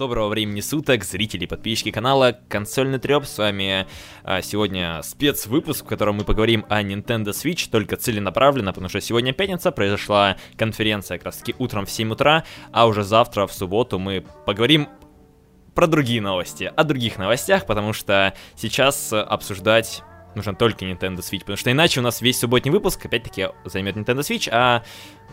Доброго времени суток, зрители и подписчики канала Консольный Треп. С вами а, сегодня спецвыпуск, в котором мы поговорим о Nintendo Switch, только целенаправленно, потому что сегодня пятница, произошла конференция как раз таки утром в 7 утра, а уже завтра, в субботу, мы поговорим про другие новости, о других новостях, потому что сейчас обсуждать нужно только Nintendo Switch, потому что иначе у нас весь субботний выпуск опять-таки займет Nintendo Switch, а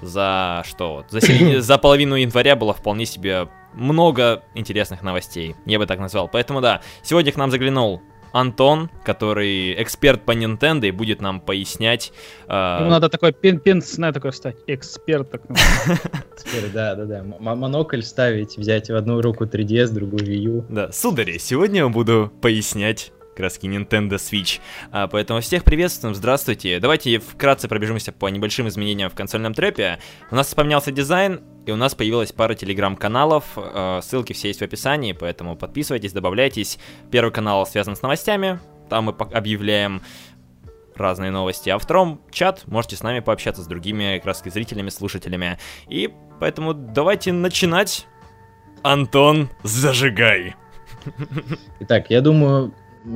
за что? За, середину, за половину января было вполне себе много интересных новостей, я бы так назвал. Поэтому да, сегодня к нам заглянул Антон, который эксперт по Nintendo и будет нам пояснять. Э... Ему надо такой пин пенсне такой стать, эксперт. Так. Эксперт, да, да, да. Монокль ставить, взять в одну руку 3DS, другую Wii U. Да, судари, сегодня я буду пояснять краски Nintendo Switch. А, поэтому всех приветствуем, здравствуйте. Давайте вкратце пробежимся по небольшим изменениям в консольном трэпе. У нас поменялся дизайн, и у нас появилась пара телеграм-каналов, э, ссылки все есть в описании, поэтому подписывайтесь, добавляйтесь. Первый канал связан с новостями, там мы объявляем разные новости, а втором чат, можете с нами пообщаться с другими раз зрителями, слушателями. И поэтому давайте начинать. Антон, зажигай! Итак, я думаю,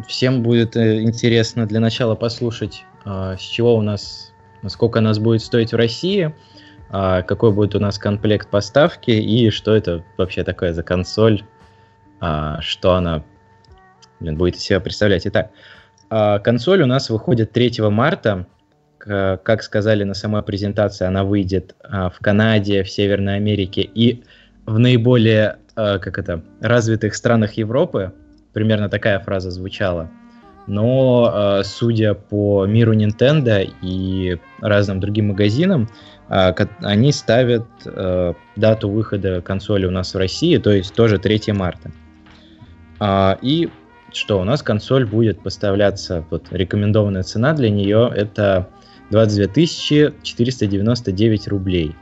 всем будет э, интересно для начала послушать, а, с чего у нас, сколько нас будет стоить в России, а, какой будет у нас комплект поставки и что это вообще такое за консоль, а, что она блин, будет из себя представлять. Итак, консоль у нас выходит 3 марта. Как сказали на самой презентации, она выйдет в Канаде, в Северной Америке и в наиболее как это, развитых странах Европы. Примерно такая фраза звучала. Но, э, судя по миру Nintendo и разным другим магазинам, э, они ставят э, дату выхода консоли у нас в России, то есть тоже 3 марта. Э, и что, у нас консоль будет поставляться, вот рекомендованная цена для нее это 22 499 рублей.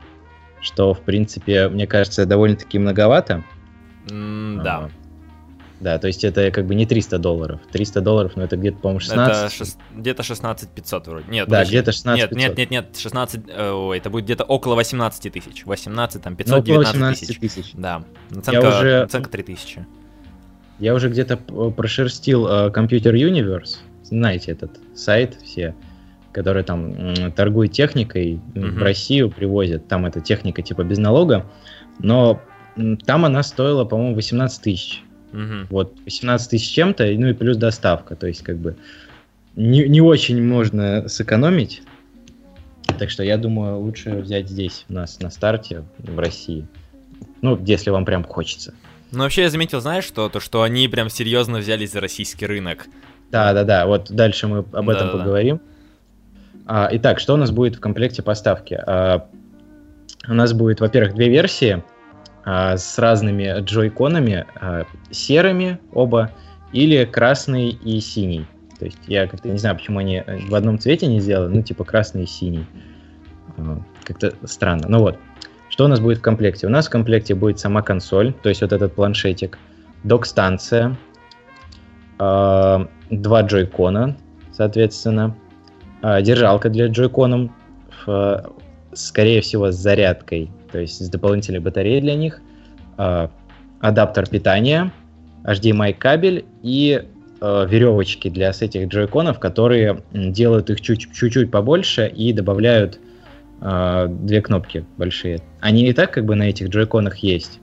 Что, в принципе, мне кажется, довольно-таки многовато. Mm, да. Да, то есть это как бы не 300 долларов. 300 долларов, но это где-то, по-моему, 16. Это шест... где-то 16 500 вроде. Нет, да, где-то 16 500. Нет, нет, нет, 16, э, ой, это будет где-то около 18 тысяч. 18, там, 519 ну, тысяч. тысяч. Да, наценка, Я уже... наценка 3000. Я уже где-то прошерстил uh, Computer Universe, знаете этот сайт все, который там торгует техникой, uh-huh. в Россию привозят, там эта техника типа без налога, но там она стоила, по-моему, 18 тысяч. Угу. Вот, 18 тысяч чем-то, ну и плюс доставка. То есть, как бы, не, не очень можно сэкономить. Так что я думаю, лучше взять здесь у нас на старте, в России. Ну, если вам прям хочется. Ну, вообще, я заметил, знаешь, что то, что они прям серьезно взялись за российский рынок. Да, да, да. Вот дальше мы об этом да, поговорим. А, итак, что у нас будет в комплекте поставки? А, у нас будет, во-первых, две версии с разными джойконами, а, серыми оба, или красный и синий. То есть я как-то не знаю, почему они в одном цвете не сделали, ну типа красный и синий. А, как-то странно. Ну вот, что у нас будет в комплекте? У нас в комплекте будет сама консоль, то есть вот этот планшетик, док-станция, два джойкона, соответственно, держалка для джойконом, скорее всего, с зарядкой то есть с дополнительной батареей для них, э, адаптер питания, HDMI кабель и э, веревочки для с этих джойконов, которые делают их чуть- чуть-чуть побольше и добавляют э, две кнопки большие. Они и так как бы на этих джойконах есть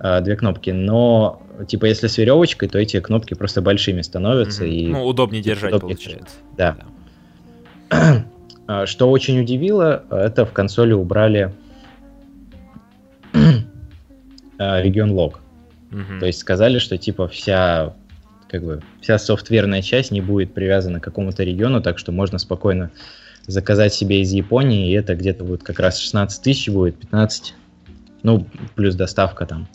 э, две кнопки, но типа если с веревочкой, то эти кнопки просто большими становятся mm-hmm. и ну удобнее держать удобнее получается. Да. да. Что очень удивило, это в консоли убрали регион лог. Угу. То есть сказали, что типа вся как бы вся софтверная часть не будет привязана к какому-то региону, так что можно спокойно заказать себе из Японии, и это где-то будет как раз 16 тысяч будет, 15, ну, плюс доставка там,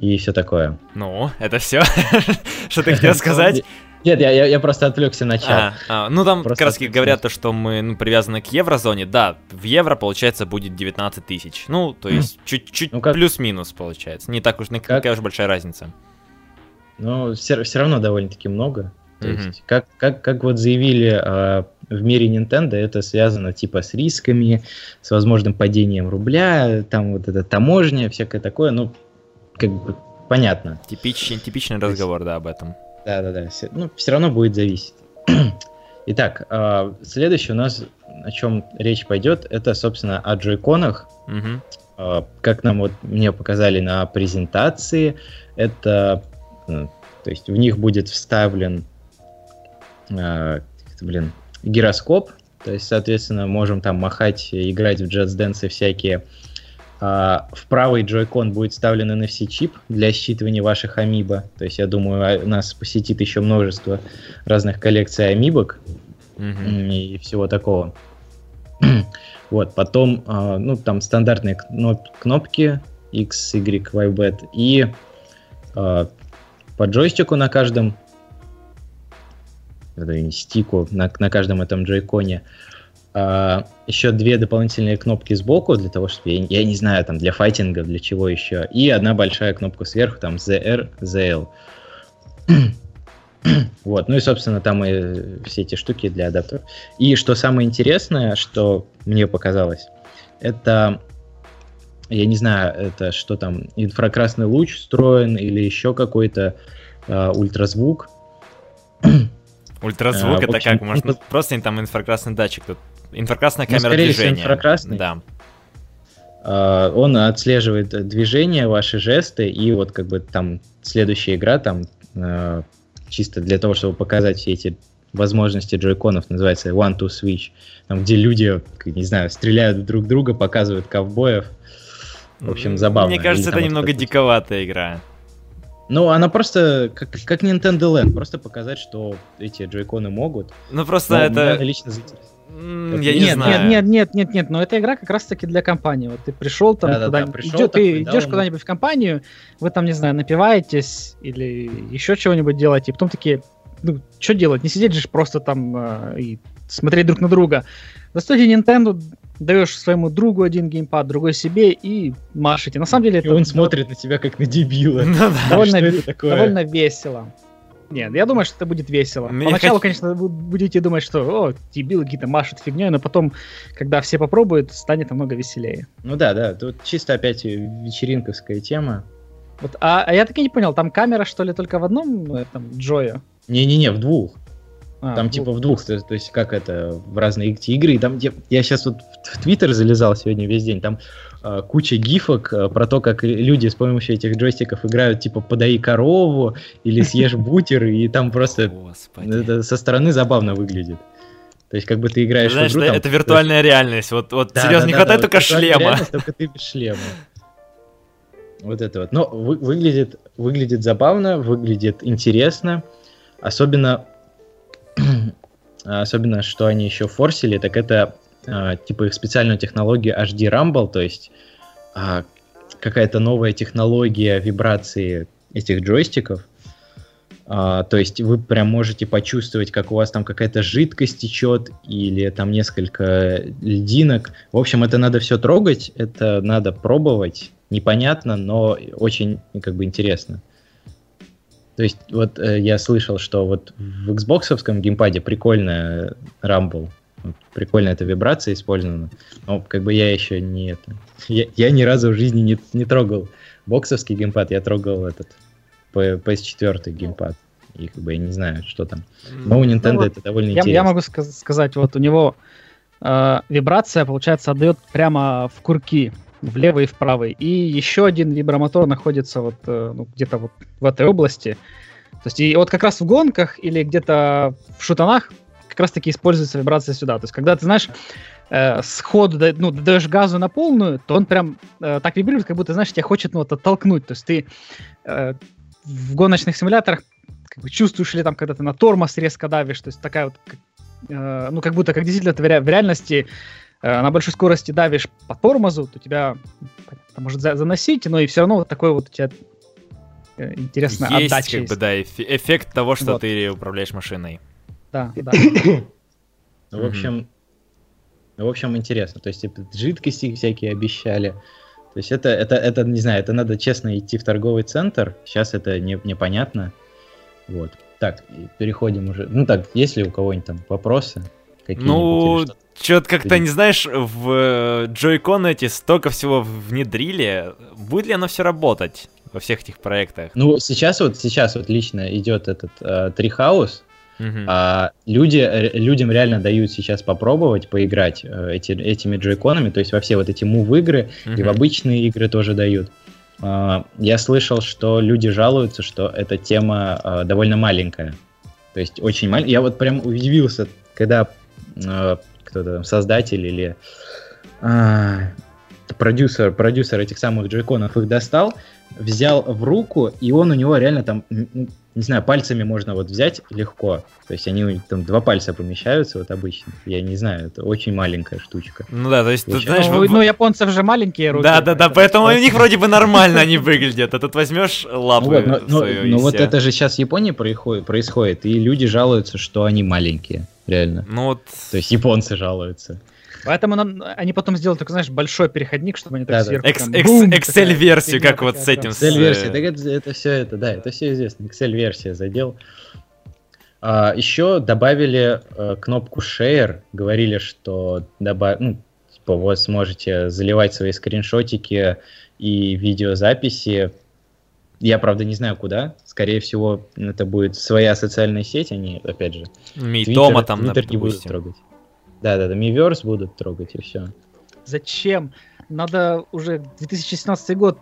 и все такое. Ну, это все, что ты хотел сказать? Нет, я, я, я просто отвлекся на чат. А, а, ну, там просто как раз говорят то, что мы ну, привязаны к еврозоне. Да, в евро, получается, будет 19 тысяч. Ну, то есть, чуть-чуть ну, как... плюс-минус, получается. Не так уж, не как... такая уж большая разница. Ну, все, все равно довольно-таки много. То mm-hmm. есть, как, как, как вот заявили э, в мире Nintendo, это связано типа с рисками, с возможным падением рубля, там вот эта таможня, всякое такое. Ну, как бы понятно. Типичный, типичный разговор, да, об этом. Да-да-да, ну, все равно будет зависеть. Итак, э, следующее у нас, о чем речь пойдет, это, собственно, о джойконах. Угу. Э, как нам вот мне показали на презентации, это, э, то есть в них будет вставлен, э, блин, гироскоп, то есть, соответственно, можем там махать, играть в Dance всякие. А, в правый джойкон будет вставлен NFC-чип для считывания ваших амибо. То есть, я думаю, нас посетит еще множество разных коллекций амибок mm-hmm. и всего такого. вот, потом, а, ну, там стандартные кнопки X, Y, Y, B и а, по джойстику на каждом стику на, на каждом этом джойконе. А, еще две дополнительные кнопки сбоку для того, чтобы, я, я не знаю, там для файтинга, для чего еще. И одна большая кнопка сверху, там ZR, ZL. вот, ну и, собственно, там и все эти штуки для адаптеров. И что самое интересное, что мне показалось, это, я не знаю, это что там, инфракрасный луч встроен или еще какой-то э, ультразвук. Ультразвук а, это общем, как? Может, ну, просто там инфракрасный датчик, тут инфракрасная ну, камера движения. инфракрасный. Да. Uh, он отслеживает движение, ваши жесты, и вот как бы там следующая игра, там uh, чисто для того, чтобы показать все эти возможности джойконов, называется One to Switch, там, где люди, не знаю, стреляют друг друга, показывают ковбоев. В общем, забавно. Мне кажется, это немного диковатая игра. Ну, она просто как, как Nintendo Land, просто показать, что эти джойконы могут. Ну, просто Но это... Лично Mm, я нет, не знаю. Нет, нет, нет, нет, нет, но эта игра как раз-таки для компании. Вот ты пришел там да, да, пришел, ты идешь да, куда-нибудь в компанию, вы там, не знаю, напиваетесь или еще чего-нибудь делаете, и потом такие, ну, что делать? Не сидеть же просто там э, и смотреть друг на друга. Застойте Nintendo, даешь своему другу один геймпад, другой себе и машете. На самом деле и это... он смотрит на тебя как на дебила. Довольно, довольно весело. Нет, я думаю, что это будет весело. Мне Поначалу, хочу... конечно, вы будете думать, что о, дебилы какие-то машут фигней, но потом, когда все попробуют, станет намного веселее. Ну да, да, тут чисто опять вечеринковская тема. Вот, а, а я так и не понял, там камера, что ли, только в одном этом Джоя? Не-не-не, в двух. А, там в типа в двух, то, то есть как это, в разные игры. Там, я, я сейчас вот в Твиттер залезал сегодня весь день, там э, куча гифок э, про то, как люди с помощью этих джойстиков играют типа подай корову или съешь бутер, и там просто это со стороны забавно выглядит. То есть как бы ты играешь Знаешь, в игру, там, это виртуальная реальность, вот, вот да, серьезно, да, не да, хватает да, только шлема. только ты без шлема. Вот это вот. Но вы, выглядит, выглядит забавно, выглядит интересно. Особенно особенно, что они еще форсили, так это э, типа их специальную технологию HD Rumble, то есть э, какая-то новая технология вибрации этих джойстиков. Uh, то есть вы прям можете почувствовать, как у вас там какая-то жидкость течет или там несколько льдинок. В общем, это надо все трогать, это надо пробовать. Непонятно, но очень как бы интересно. То есть вот э, я слышал, что вот в Xbox геймпаде прикольная Rumble, вот, прикольная эта вибрация использована, но как бы я еще не это, я, я ни разу в жизни не, не трогал боксовский геймпад, я трогал этот PS4 геймпад. И как бы я не знаю, что там. Но у Nintendo ну, вот это довольно я, интересно. Я могу сказ- сказать, вот у него э, вибрация, получается, отдает прямо в курки в левый и в правый. И еще один вибромотор находится вот э, ну, где-то вот в этой области. То есть и вот как раз в гонках или где-то в шутанах как раз таки используется вибрация сюда. То есть когда ты знаешь, э, сходу ну, даешь газу на полную, то он прям э, так вибрирует, как будто, знаешь, тебя хочет ну, вот, оттолкнуть. То есть ты э, в гоночных симуляторах как бы чувствуешь ли там, когда ты на тормоз резко давишь, то есть такая вот, э, ну, как будто, как действительно ты в реальности на большой скорости давишь по тормозу, то тебя понятно, может заносить, но и все равно вот такой вот у тебя э, интересно есть, отдача как есть. бы, да, эффект того, что вот. ты управляешь машиной. Да, да. Ну, в общем, в общем, интересно. То есть типа, жидкости всякие обещали. То есть это, это, это, не знаю, это надо честно идти в торговый центр. Сейчас это не, непонятно. Вот. Так, переходим уже. Ну так, есть ли у кого-нибудь там вопросы? Ну, что-то как-то, не знаешь, в Joy-Con эти столько всего внедрили. Будет ли оно все работать? во всех этих проектах. Ну, сейчас вот, сейчас вот лично идет этот э, Treehouse, Uh-huh. А, люди, людям реально дают сейчас попробовать поиграть э, эти, этими джойконами, то есть во все вот эти мув-игры uh-huh. и в обычные игры тоже дают. А, я слышал, что люди жалуются, что эта тема а, довольно маленькая. То есть очень маленькая. Я вот прям удивился, когда кто-то там создатель или а, продюсер, продюсер этих самых джойконов их достал, взял в руку, и он у него реально там не знаю, пальцами можно вот взять легко. То есть они там два пальца помещаются вот обычно. Я не знаю, это очень маленькая штучка. Ну да, то есть, ты, знаешь... Ну, ну, японцев же маленькие руки. Да, да, да, поэтому у них вроде бы нормально они выглядят. А тут возьмешь лапы Ну, вот, но, но вот это же сейчас в Японии происходит, происходит, и люди жалуются, что они маленькие, реально. Ну вот... То есть японцы жалуются. Поэтому нам, они потом сделали только, знаешь, большой переходник, чтобы они так да, сверху... Экс, Excel-версию, как вот с этим... Excel-версия, так это, это все это, да, это все известно. Excel-версия задел. А, еще добавили э, кнопку Share, говорили, что добав... ну, типа, вы сможете заливать свои скриншотики и видеозаписи. Я, правда, не знаю, куда. Скорее всего, это будет своя социальная сеть, они, опять же, Митома там, Twitter не будут трогать. Да-да-да, Miiverse будут трогать и все. Зачем? Надо уже 2016 год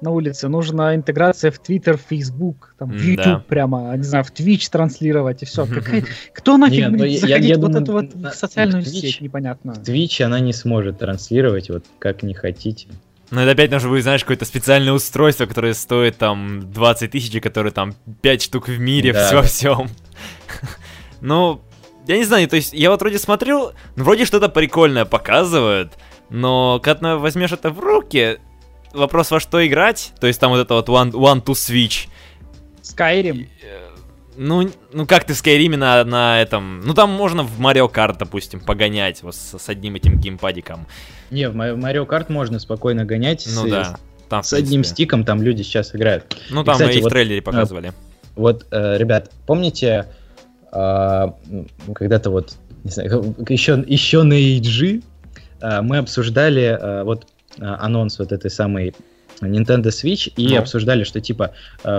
на улице. Нужна интеграция в Twitter, в Facebook, там, в YouTube да. прямо, не знаю, в Twitch транслировать и все. Какая... Кто нафиг Нет, будет заходить я, я вот думаю, эту вот на, социальную Twitch, сеть, непонятно. Twitch она не сможет транслировать, вот как не хотите. Ну это опять нужно будет, знаешь, какое-то специальное устройство, которое стоит там 20 тысяч, которое там 5 штук в мире, да. все всем. Ну, я не знаю, то есть я вот вроде смотрел, ну, вроде что-то прикольное показывают, но когда возьмешь это в руки, вопрос во что играть, то есть там вот это вот one, one to switch. Skyrim. Э, ну, ну как ты в Skyrim на, на этом... Ну там можно в Mario Kart, допустим, погонять вот с, с одним этим геймпадиком. Не, в Mario Kart можно спокойно гонять ну, с, да, там, с одним стиком, там люди сейчас играют. Ну там и, кстати, и в вот, трейлере показывали. Вот, э, ребят, помните а, когда-то вот, не знаю, еще, еще на EG а, мы обсуждали а, вот анонс вот этой самой Nintendo Switch и ну. обсуждали, что типа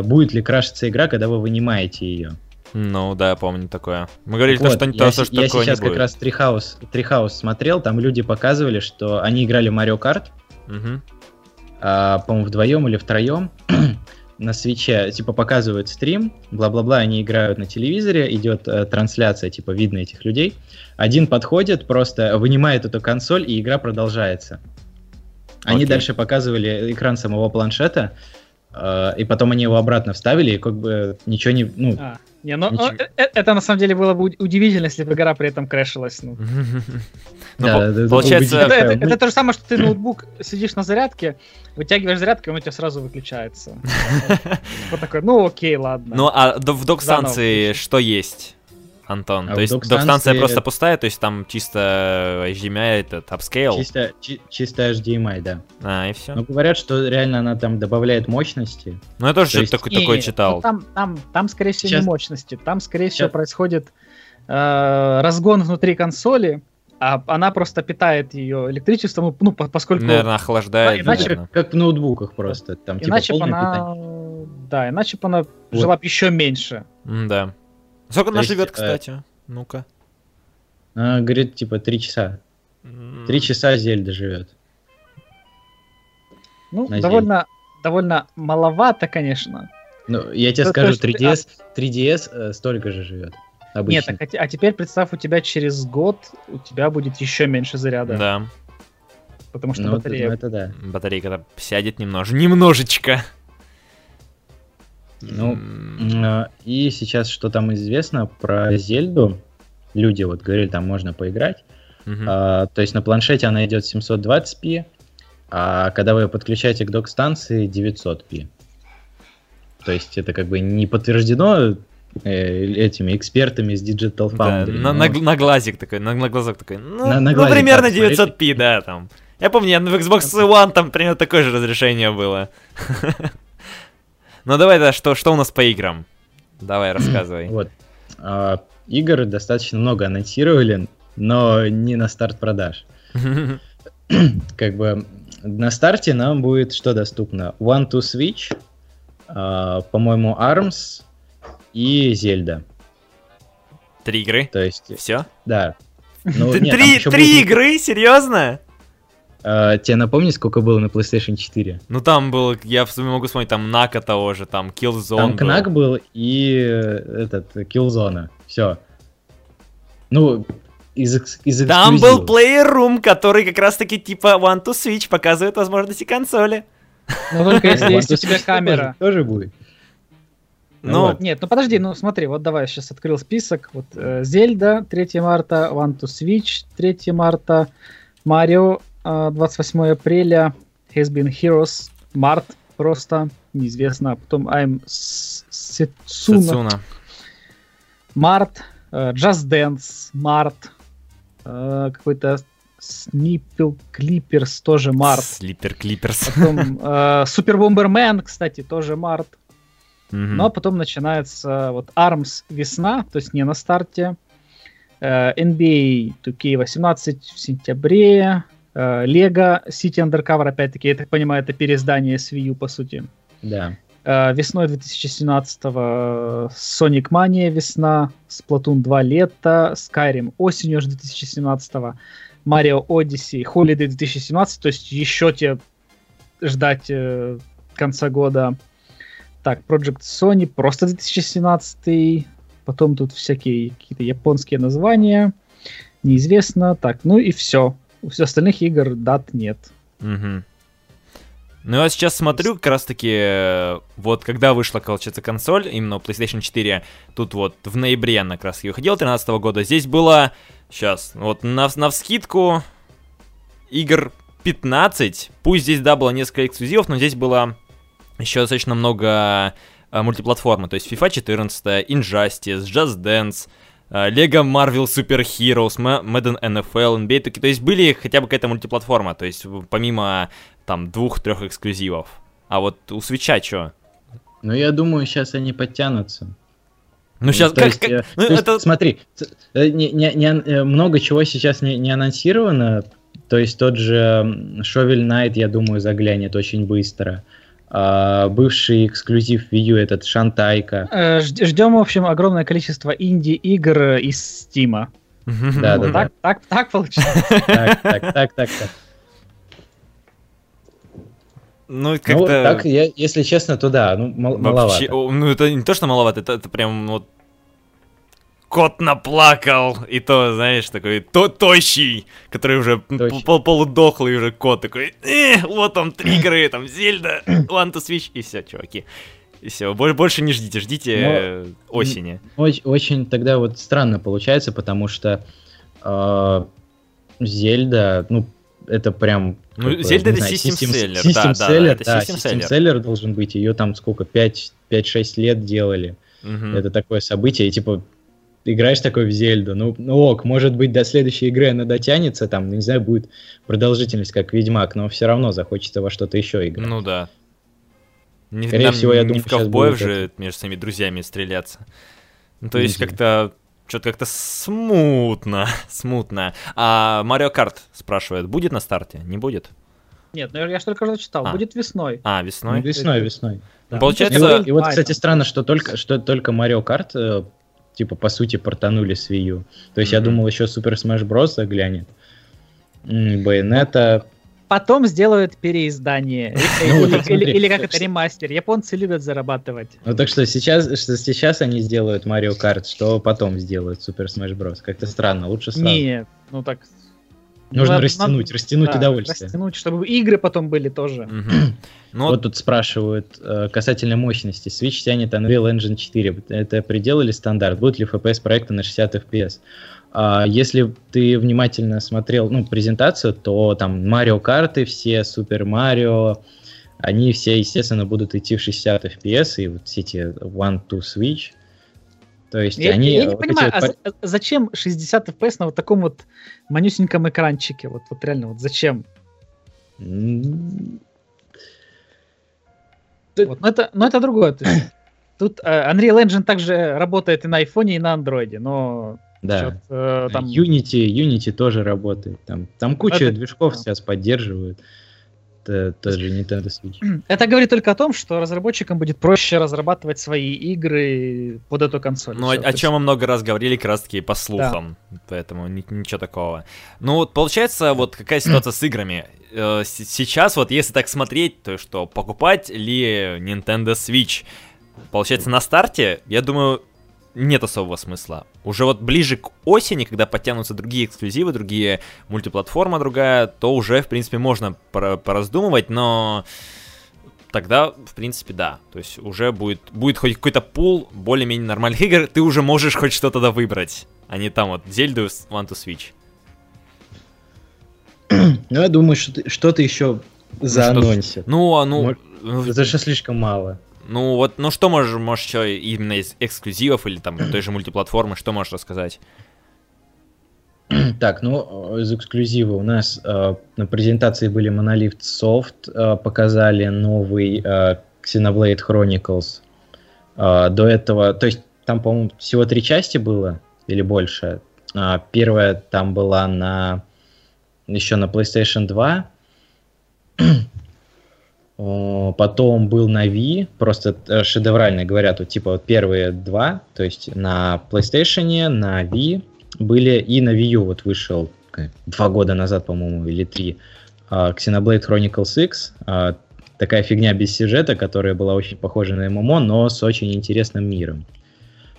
будет ли крашиться игра, когда вы вынимаете ее. Ну да, помню такое. Мы говорили, вот, что, я, то, что я такое сейчас как раз Treehouse, Treehouse смотрел, там люди показывали, что они играли Mario Kart, угу. а, по-моему, вдвоем или втроем, на свече, типа, показывают стрим, бла-бла-бла, они играют на телевизоре, идет э, трансляция, типа, видно этих людей. Один подходит, просто вынимает эту консоль, и игра продолжается. Они okay. дальше показывали экран самого планшета, э, и потом они его обратно вставили, и как бы ничего не... Ну, а. Не, ну, Ничего. Э, э, это на самом деле было бы удивительно, если бы игра при этом крэшилась. Ну. Ну, да, да, получается... Это, это, это то же самое, что ты ноутбук сидишь на зарядке, вытягиваешь зарядку, и он у тебя сразу выключается. Вот такой, ну окей, ладно. Ну а в док-станции что есть? Антон. А то есть док-станция просто пустая, то есть там чисто HDMI этот upscale? Чисто, чи- чисто HDMI, да. А, и все. Ну, говорят, что реально она там добавляет мощности. Ну, я тоже что-то такое, такое читал. Ну, там, там, там, скорее всего, Сейчас... не мощности. Там, скорее Сейчас... всего, происходит э, разгон внутри консоли, а она просто питает ее электричеством, ну, поскольку... Наверное, охлаждает. Да, иначе, как, как в ноутбуках просто. Там, типа, иначе типа, бы она... Питание. Да, иначе бы она вот. жила бы еще меньше. Да. Сколько она живет, э, кстати? Ну-ка. Она говорит, типа, три часа. Три часа Зельда живет. Ну, довольно, довольно маловато, конечно. Ну, я тебе то, скажу, то, 3DS, 3DS э, столько же живет. Обычно. Нет, а, а теперь представь, у тебя через год у тебя будет еще меньше заряда. Да. Потому что ну, батарея... Ну, это да. Батарейка сядет немножко. Немножечко. Ну, э, и сейчас что там известно про Зельду, люди вот говорили, там можно поиграть. Uh-huh. А, то есть на планшете она идет 720p, а когда вы ее подключаете к док-станции 900p. То есть это как бы не подтверждено э, этими экспертами из Digital Foundry. Да, но... на, на, глазик такой, на, на глазок такой. Ну, на, на ну примерно 900p, да, там. Я помню, в Xbox One там примерно такое же разрешение было. Ну давай, да, что, что у нас по играм? Давай, рассказывай. Вот. А, игр достаточно много анонсировали, но не на старт продаж. Как бы на старте нам будет что доступно? One to Switch, э, по-моему, ARMS и Зельда. Три игры? То есть... Все? Да. Ну, нет, три три будет... игры? Серьезно? Uh, тебе напомни, сколько было на PlayStation 4? Ну там был, я могу вспомнить, там Нака того же, там Killzone Там был. Кнак был и этот Killzone. Все. Ну, из, из Там был Player Room, который как раз-таки типа One to Switch показывает возможности консоли. Ну только если есть у тебя камера. Тоже будет. Ну, вот. Нет, ну подожди, ну смотри, вот давай, я сейчас открыл список. Вот э, Зельда 3 марта, One to Switch 3 марта, Марио э, 28 апреля, Has Been Heroes, март просто, неизвестно. Потом I'm Setsuna. Март, э, Just Dance, март, э, какой-то Сниппел Клиперс, тоже март. Слипер Клиперс. Потом э, Супер Бомбермен, кстати, тоже март. Ну а потом начинается вот ARMS весна, то есть не на старте. NBA 2K18 в сентябре. Uh, Lego City Undercover, опять-таки, я так понимаю, это переиздание с Wii U, по сути. Да. Uh, весной 2017-го Sonic Mania весна, Splatoon 2 лето, Skyrim осенью 2017-го, Mario Odyssey Holiday 2017, то есть еще тебе ждать э, конца года. Так, Project Sony просто 2017. Потом тут всякие какие-то японские названия. Неизвестно. Так, ну и все. У всех остальных игр дат нет. Угу. Ну, я сейчас смотрю, как раз-таки, э, вот когда вышла, получается, консоль, именно PlayStation 4, тут вот в ноябре она как раз выходила 2013 года, здесь было, сейчас, вот на, на вскидку игр 15, пусть здесь, да, было несколько эксклюзивов, но здесь было еще достаточно много э, мультиплатформы, то есть FIFA 14, Injustice, Just Dance, э, Lego Marvel Super Heroes, Madden NFL, NBA, то есть были хотя бы какая-то мультиплатформа, то есть помимо там двух-трех эксклюзивов. А вот у Свеча что? Ну, я думаю, сейчас они подтянутся. Ну, сейчас, как, есть, как, э, ну, есть, это... смотри, э, не, не, не, э, много чего сейчас не, не анонсировано, то есть тот же Шовель Найт, я думаю, заглянет очень быстро. А, бывший эксклюзив Wii U, этот Шантайка. Э, ждем, в общем, огромное количество инди-игр из Стима. Да, да, так, так, так получается. Так, так, так, так, так. Ну, как-то... Ну, так, я, если честно, то да, ну, мал- Вообще, маловато. Ну, это не то, что маловато, это, это прям вот кот наплакал, и то, знаешь, такой то тощий, который уже пол полудохлый уже кот, такой, э, вот там триггеры, там Зельда, One to Switch, и все, чуваки. И все, больше не ждите, ждите Но, осени. Очень, очень тогда вот странно получается, потому что э, Зельда, ну, это прям... Ну, Зельда это систем селлер, да, да, да, систем селлер должен быть, ее там сколько, 5-6 лет делали. Угу. Это такое событие, и типа играешь такой в Зельду, ну, ну ок, может быть, до следующей игры она дотянется, там, не знаю, будет продолжительность, как Ведьмак, но все равно захочется во что-то еще играть. Ну да. Не, Скорее нам, всего, я не думаю, в ковбоев же это... между своими друзьями стреляться. Ну, то есть как-то что-то как-то смутно, смутно. А Марио Карт спрашивает, будет на старте? Не будет? Нет, ну я же только что читал, а. будет весной. А, весной? Весной, весной. Да. Получается... И, и вот, кстати, странно, что только, что только Марио Карт э, типа, по сути, портанули с Wii U. То есть mm-hmm. я думал, еще Super Smash Bros. заглянет. Байонета... Потом сделают переиздание. Ну, или как это, ремастер. Японцы любят зарабатывать. Ну так что сейчас, что сейчас они сделают Mario Kart, что потом сделают Super Smash Bros. Как-то странно, лучше сразу. Нет, ну так Нужно надо, растянуть, надо, растянуть да, удовольствие. Растянуть, чтобы игры потом были тоже. Ну, вот тут спрашивают э, касательно мощности. Switch тянет Unreal Engine 4. Это предел или стандарт? Будет ли FPS проекта на 60 FPS? А, если ты внимательно смотрел ну, презентацию, то там Mario карты все, Super Mario, они все, естественно, будут идти в 60 FPS, и вот все эти One-Two Switch, то есть я, они... Я не понимаю, вот... а зачем 60 FPS на вот таком вот манюсеньком экранчике? Вот, вот реально, вот зачем? Вот, но, это, но это другое. Тут uh, Unreal Engine также работает и на iPhone, и на Android, но... Да. Счет, uh, там... Unity, Unity тоже работает. Там, там куча это... движков сейчас поддерживают. Э, тот же Nintendo Switch. Это говорит только о том, что разработчикам будет проще разрабатывать свои игры под эту консоль. Ну, о, о чем мы много раз говорили, как раз таки по слухам. Да. Поэтому ни, ничего такого. Ну, вот получается, вот какая ситуация с играми? Э, сейчас, вот если так смотреть, то что покупать ли Nintendo Switch? Получается, на старте, я думаю, нет особого смысла. Уже вот ближе к осени, когда подтянутся другие эксклюзивы, другие мультиплатформа другая, то уже, в принципе, можно пораздумывать, но тогда, в принципе, да. То есть уже будет, будет хоть какой-то пул более-менее нормальных игр, ты уже можешь хоть что-то да выбрать, а не там вот Зельду One to Switch. Ну, я думаю, что что-то еще заанонсят. Ну, а ну... Это же слишком мало. Ну вот, ну что можешь, можешь еще именно из эксклюзивов или там той же мультиплатформы, что можешь рассказать? Так, ну, из эксклюзива у нас э, на презентации были Monolith Soft, э, показали новый э, Xenoblade Chronicles. Э, до этого, то есть там, по-моему, всего три части было или больше. Э, первая там была на еще на PlayStation 2. Потом был на Wii, просто э, шедеврально говорят, типа вот первые два, то есть на PlayStation, на Wii были и на Wii U вот вышел два года назад, по-моему, или три, а, Xenoblade Chronicles X, такая фигня без сюжета, которая была очень похожа на ММО, но с очень интересным миром.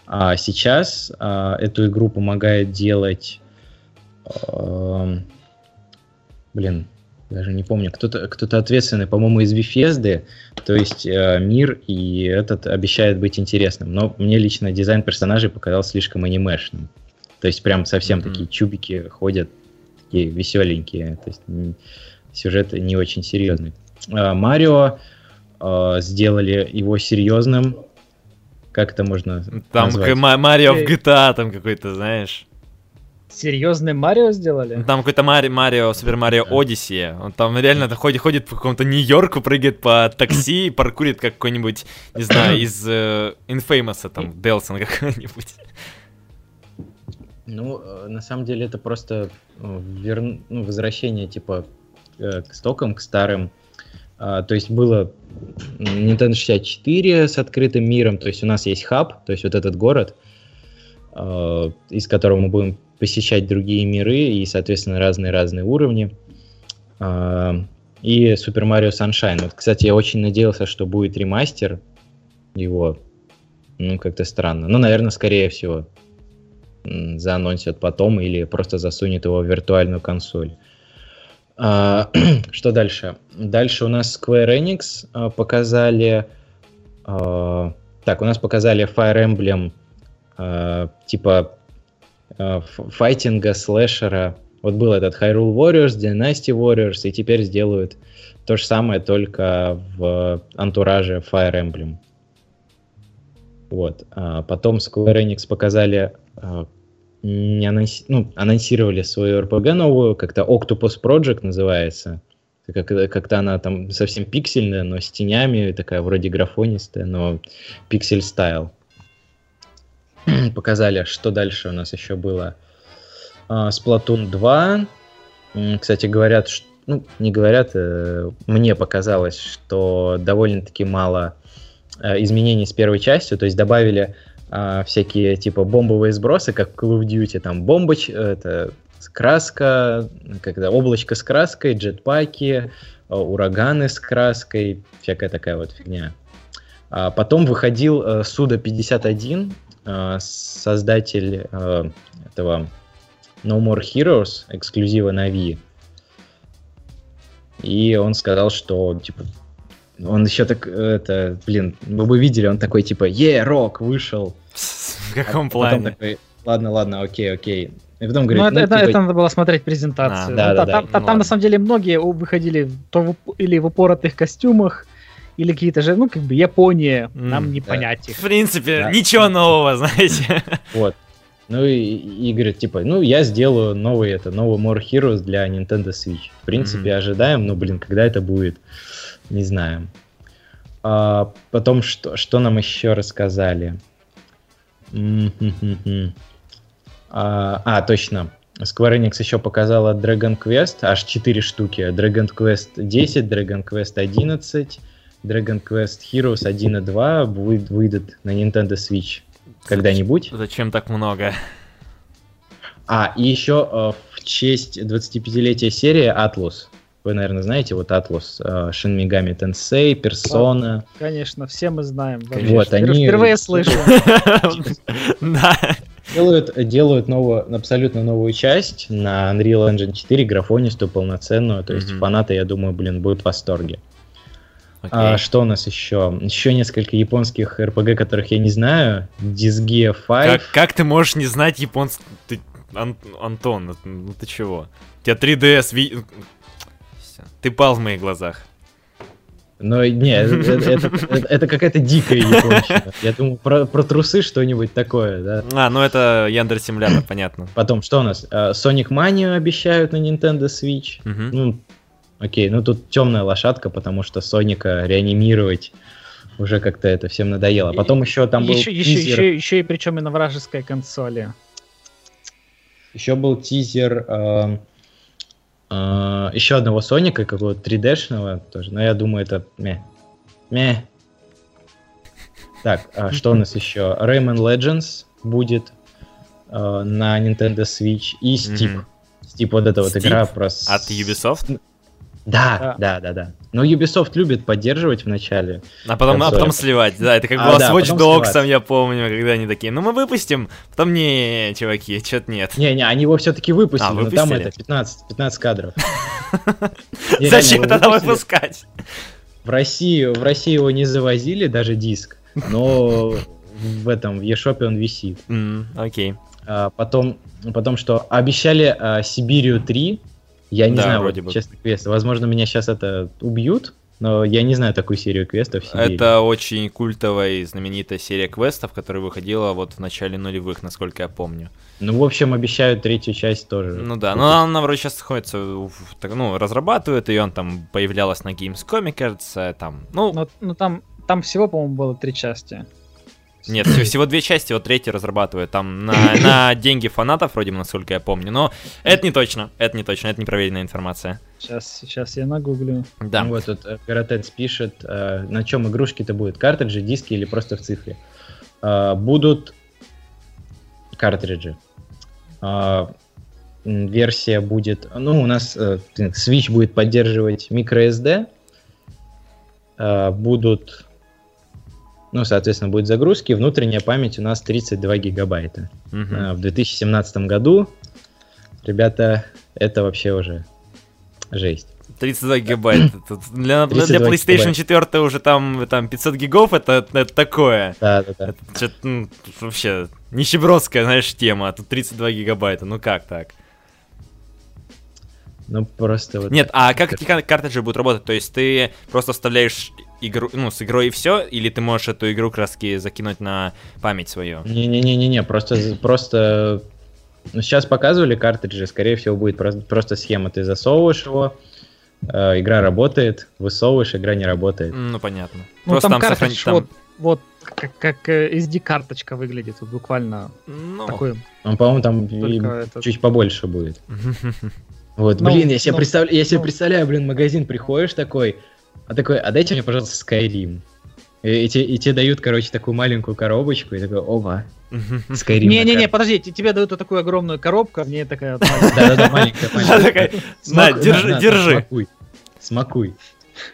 А сейчас а, эту игру помогает делать, блин, даже не помню, кто-то кто ответственный, по-моему, из Вифезды, то есть э, мир, и этот обещает быть интересным. Но мне лично дизайн персонажей показался слишком анимешным. То есть прям совсем mm-hmm. такие чубики ходят, такие веселенькие. То есть сюжет не очень серьезный. А, Марио э, сделали его серьезным. Как это можно Там назвать? Марио в GTA там какой-то, знаешь. Серьезный Марио сделали? Ну, там какой-то Мари, Марио, Супер Марио Одиссия. Он там реально ходит, ходит по какому-то Нью-Йорку, прыгает по такси и паркурит как какой-нибудь, не знаю, из э, Infamous, там, Делсон какой-нибудь. Ну, э, на самом деле это просто э, вер... ну, возвращение, типа, э, к стокам, к старым. А, то есть было Nintendo 64 с открытым миром, то есть у нас есть хаб, то есть вот этот город, из которого мы будем посещать другие миры и, соответственно, разные-разные уровни. А, и Super Mario Sunshine. Вот, кстати, я очень надеялся, что будет ремастер его. Ну, как-то странно. Ну, наверное, скорее всего, заанонсят потом или просто засунет его в виртуальную консоль. А, что дальше? Дальше у нас Square Enix а, показали... так, у нас показали Fire Emblem типа Э, файтинга, слэшера. Вот был этот Hyrule Warriors, Dynasty Warriors, и теперь сделают то же самое, только в антураже Fire Emblem. Вот. А потом Square Enix показали, а, не анонси... ну, анонсировали свою RPG новую, как-то Octopus Project называется. Как- как-то она там совсем пиксельная, но с тенями, такая вроде графонистая, но пиксель стайл. Показали, что дальше у нас еще было. Сплатун а, 2. Кстати, говорят, что, ну, не говорят, э, мне показалось, что довольно-таки мало э, изменений с первой частью, то есть добавили а, всякие типа бомбовые сбросы, как в Call of Duty, там бомбоч, это краска, когда облачко с краской, джетпаки, э, ураганы с краской, всякая такая вот фигня. А потом выходил Суда 51, Э, создатель э, этого No More Heroes, эксклюзива на Wii. И он сказал, что, типа, он еще так, это, блин, вы бы видели, он такой, типа, е, рок, вышел. В каком а плане? Такой, ладно, ладно, окей, окей. И потом говорит, ну, ну, это, типа... это надо было смотреть презентацию. А, да, ну, да, там, да, там, ну, там на самом деле многие выходили то в, или в упоротых костюмах, или какие-то же, ну, как бы Япония, mm, нам не да. понять их. В принципе, да. ничего нового, знаете. Вот. Ну и, и говорит, типа, ну я сделаю новый, это, новый More Heroes для Nintendo Switch. В принципе, mm-hmm. ожидаем, но, блин, когда это будет, не знаем. А, потом, что, что нам еще рассказали? А, а, точно. Square Enix еще показала Dragon Quest, аж 4 штуки. Dragon Quest 10, Dragon Quest 11, Dragon Quest Heroes 1 и 2 выйдут на Nintendo Switch когда-нибудь. Зачем так много? А, и еще э, в честь 25-летия серии Atlus. Вы, наверное, знаете, вот Atlus, э, Shin Megami Tensei, Persona. Конечно, все мы знаем. Вот, они... Впервые слышу. Делают, делают новую, абсолютно новую часть на Unreal Engine 4, графонистую, полноценную. То есть фанаты, я думаю, блин, будут в восторге. Okay. А, что у нас еще? Еще несколько японских RPG, которых я не знаю. Disgaea 5. Как, как ты можешь не знать японский... Ты... Ан... Антон, ну ты чего? У тебя 3DS... Ви... Ты пал в моих глазах. Но не, это, это, это, это какая-то дикая японщина. Я думаю, про, про трусы что-нибудь такое, да. А, ну это Яндер Симулятор, понятно. Потом, что у нас? А, Sonic Mania обещают на Nintendo Switch. Угу. Ну, окей, ну тут темная лошадка, потому что Соника реанимировать уже как-то это всем надоело. Потом еще там был еще, тизер... еще, еще, еще и причем и на вражеской консоли. Еще был тизер э, Uh, еще одного Соника, какого-то 3D-шного тоже, но я думаю, это ме. Ме. Так, а что у нас еще? Rayman Legends будет uh, на Nintendo Switch и Steep. Mm-hmm. Steep вот эта вот игра про... От Ubisoft? Да, да, да, да. Но Ubisoft любит поддерживать в начале. А потом, а потом сливать, да, это как а, было да, с Watch Dogs, я помню, когда они такие, ну мы выпустим, потом не, чуваки, что-то нет. Не-не, они его все-таки выпустили, а, но там это 15, 15 кадров. Зачем тогда выпускать? В России, в России его не завозили, даже диск, но в этом, в eShop он висит. Окей. А, потом, потом что, обещали а, Сибирию 3, я не да, знаю, вроде вот, бы. честно, квесты. Возможно, меня сейчас это убьют, но я не знаю такую серию квестов. Это очень культовая и знаменитая серия квестов, которая выходила вот в начале нулевых, насколько я помню. Ну, в общем, обещают третью часть тоже. Ну да, но она вроде сейчас находится, ну, разрабатывают ее, он там появлялась на Gamescom, кажется, там, ну... Ну, ну там, там всего, по-моему, было три части. Нет, всего две части, вот третью разрабатывают. Там на, на деньги фанатов, вроде, насколько я помню. Но это не точно, это не точно, это непроверенная информация. Сейчас, сейчас я нагуглю. Да. Вот тут э, Каратец пишет, э, на чем игрушки-то будут, картриджи, диски или просто в цифре. Э, будут картриджи. Версия будет, ну, у нас Switch будет поддерживать microSD, будут ну, соответственно, будет загрузки. Внутренняя память у нас 32 гигабайта. Угу. В 2017 году, ребята, это вообще уже жесть. 32 гигабайта. Для, для PlayStation 4 уже там, там 500 гигов, это, это такое. Да, да, да. Это, ну, вообще нищебродская, знаешь, тема. А тут 32 гигабайта. Ну как так? Ну просто вот... Нет, а как эти картриджи будут работать? То есть ты просто вставляешь игру, ну, с игрой и все, или ты можешь эту игру краски закинуть на память свою? Не-не-не-не, просто, просто ну, сейчас показывали картриджи, скорее всего, будет просто, просто схема. Ты засовываешь его, э, игра работает, высовываешь, игра не работает. Ну, понятно. Ну, просто там, там сохранить там... Вот, вот как, как э, SD-карточка выглядит, вот буквально ну, такой. Он, по-моему, там этот... чуть побольше будет. Вот, ну, блин, я себе, ну, представляю, я себе ну, представляю, блин, магазин приходишь такой, а такой, а дайте мне, пожалуйста, Skyrim. И, и, те, и тебе дают, короче, такую маленькую коробочку, и такой, оба, Skyrim. Не-не-не, подожди, тебе дают такую огромную коробку, а мне такая... Да-да-да, маленькая, маленькая. На, держи, держи. Смакуй, смакуй,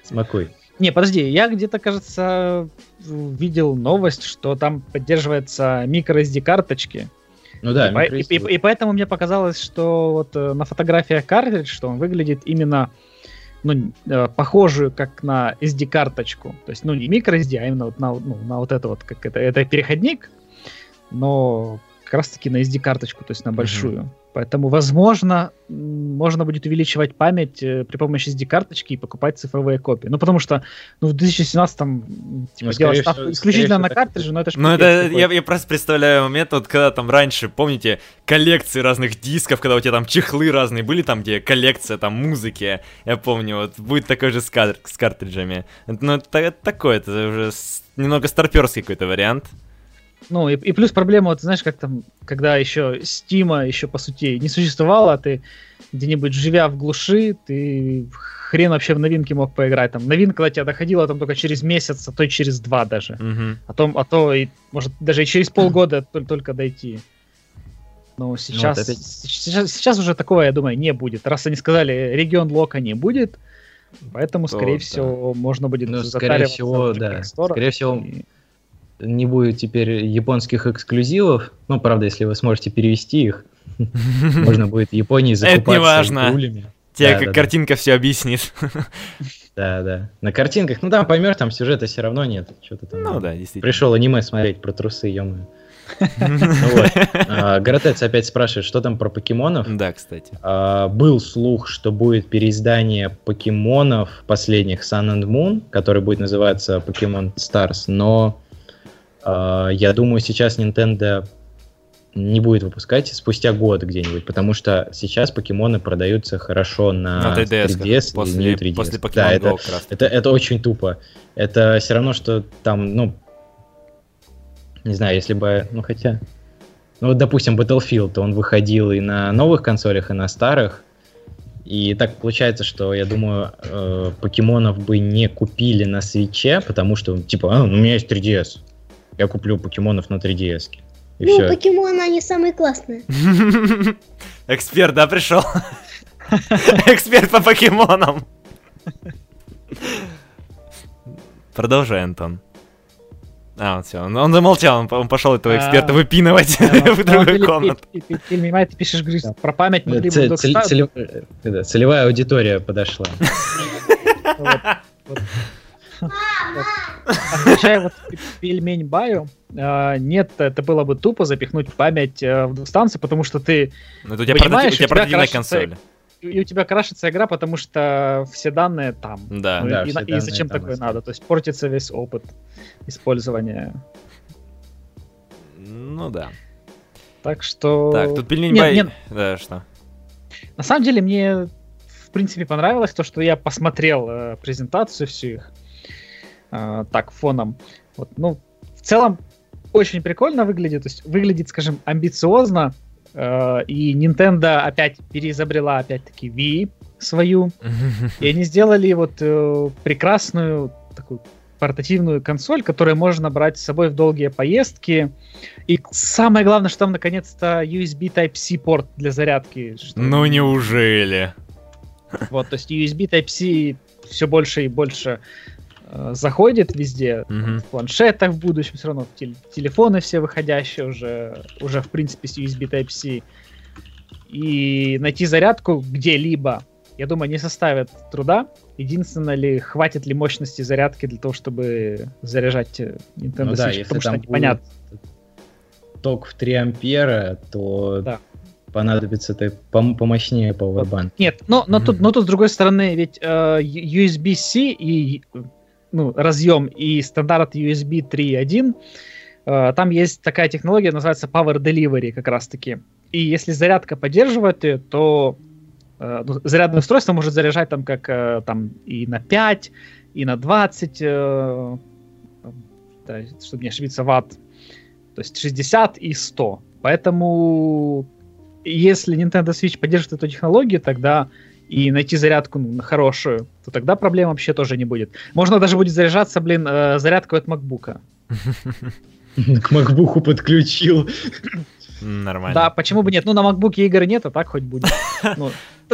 смакуй. Не, подожди, я где-то, кажется, видел новость, что там поддерживается microSD карточки. Ну да, и, и, и, и поэтому мне показалось, что вот э, на фотографиях картридж, что он выглядит именно ну, э, похожую как на SD-карточку. То есть, ну, не microSD, а именно вот на, ну, на вот это вот, как это, это переходник, но как раз-таки на SD-карточку, то есть на большую. Uh-huh. Поэтому, возможно, можно будет увеличивать память э, при помощи SD-карточки и покупать цифровые копии. Ну, потому что ну, в 2017-м типа, ну, делать всего, исключительно на картридже, но это же... Ну, это я, я просто представляю момент, вот когда там раньше, помните, коллекции разных дисков, когда у тебя там чехлы разные были, там, где коллекция там музыки, я помню, вот будет такой же с, кар- с картриджами. Ну, это, это такое, это уже немного старперский какой-то вариант. Ну, и, и плюс проблема, вот знаешь, как там, когда еще Стима еще, по сути, не существовало, а ты где-нибудь живя в глуши, ты хрен вообще в новинки мог поиграть. Там новинка до тебя доходила там только через месяц, а то и через два даже. Мгм. А то, а то и, может, даже и через полгода только, только дойти. Но сейчас, опять- сейчас, сейчас уже такого, я думаю, не будет. Раз они сказали, регион лока не будет, поэтому, То скорее да. всего, можно будет Ну, скорее всего, да. Скорее всего, И- Не будет теперь японских эксклюзивов. Ну, правда, если вы сможете перевести их, можно будет в Японии Это закупаться игрулями. Тебе Да, как да, да. картинка все объяснит. Да, да. На картинках, ну там поймешь, там сюжета все равно нет. Что-то там. Ну да, действительно. Пришел аниме смотреть про трусы, ё Ну. А, Гратец опять спрашивает, что там про покемонов. Да, кстати. А, Был слух, что будет переиздание покемонов последних Sun and Moon, который будет называться Pokemon Stars, но я думаю, сейчас Nintendo не будет выпускать спустя год где-нибудь, потому что сейчас покемоны продаются хорошо на, На 3DS. 3DS и после, New 3DS. после Pokemon Да, Go это, как раз. это, это очень тупо. Это все равно, что там, ну, не знаю, если бы, ну хотя, ну вот, допустим, Battlefield, он выходил и на новых консолях, и на старых, и так получается, что, я думаю, э, покемонов бы не купили на свече, потому что, типа, а, ну, у меня есть 3DS, я куплю покемонов на 3DS. И ну, все. покемоны, они самые классные. Эксперт, да, пришел? Эксперт по покемонам. Продолжай, Антон. А, вот все, он, он замолчал, он, он пошел этого эксперта А, выпинывать Да, на в другую комнату. Пи- Пельмень, ты пишешь, говоришь, про память могли бы э, да, целевая аудитория подошла. Вот, вот. Отвечая вот пи- пельмень баю, а, нет, это было бы тупо запихнуть память э, в двух станций, потому что ты Ну, у тебя, Понимаешь, портати- у тебя у тебя портативная консоль. и у тебя крашится игра, потому что все данные там. Да. Ну, Да, и, все и данные зачем там такое надо? То есть портится весь опыт использования. Ну да. Так что... Так, тут пельмень Нет, бай... нет. Да, что? На самом деле мне в принципе понравилось то, что я посмотрел э, презентацию всю их э, так фоном. Вот, ну, в целом очень прикольно выглядит, то есть выглядит, скажем, амбициозно. э, и Nintendo опять переизобрела опять-таки Wii свою, и они сделали вот э, прекрасную такую портативную консоль, которую можно брать с собой в долгие поездки. И самое главное, что там наконец-то USB Type-C порт для зарядки. что- Ну неужели? Вот, то есть USB Type-C все больше и больше заходит везде. Мгм. В планшетах в будущем все равно тел- телефоны все выходящие уже, уже в принципе с USB Type-C. И найти зарядку где-либо, я думаю, не составит труда. Единственное ли, хватит ли мощности зарядки для того, чтобы заряжать э, Nintendo Ну да, Switch, если потому что там непонятно. Ток в 3 ампера, то Да. понадобится ты пом- помощнее Powerbank. Нет, но, но, тут, Мгм. но тут с другой стороны, ведь э, USB-C и ну, разъем и стандарт USB 3.1, э, там есть такая технология, называется Power Delivery как раз-таки. И если зарядка поддерживает ее, то э, ну, зарядное устройство может заряжать там как э, там и на 5, и на 20, э, да, чтобы не ошибиться, ватт. То есть 60 и 100. Поэтому если Nintendo Switch поддержит эту технологию, тогда и найти зарядку ну, хорошую, то тогда проблем вообще тоже не будет. Можно даже будет заряжаться, блин, э, зарядкой от MacBook. К макбуху подключил. Нормально. Да, почему бы нет? Ну, на MacBook игр нет, а так хоть будет. Ну,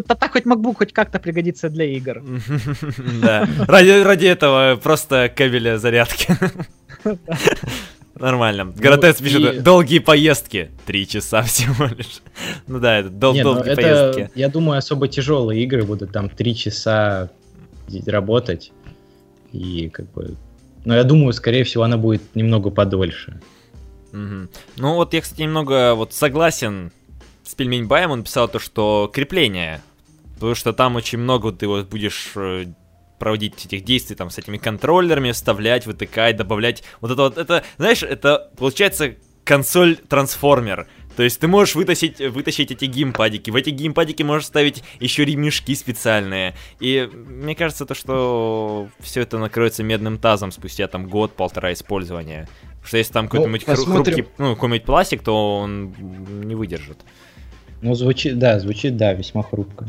так хоть MacBook хоть как-то пригодится для игр. Да. Ради, ради этого просто кабеля зарядки. Нормально. Гратес и- пишет, долгие поездки. Три часа всего лишь. Ну да, это дол- Не, ну долгие это, поездки. я думаю, особо тяжелые игры будут там 3 часа работать. И как бы... Но я думаю, скорее всего, она будет немного подольше. Мгм. Ну вот я, кстати, немного вот согласен с Пельмень Баем, он писал то, что крепление, потому что там очень много ты вот будешь э, проводить этих действий там с этими контроллерами, вставлять, вытыкать, добавлять. Вот это вот, это, знаешь, это получается консоль-трансформер. То есть ты можешь вытащить, вытащить эти геймпадики. В эти геймпадики можешь ставить еще ремешки специальные. И мне кажется, то, что все это накроется медным тазом спустя там год-полтора использования. Потому что если там какой-нибудь ну, хрупкий, ну, какой-нибудь пластик, то он не выдержит. Ну, звучит, да, звучит, да, весьма хрупко.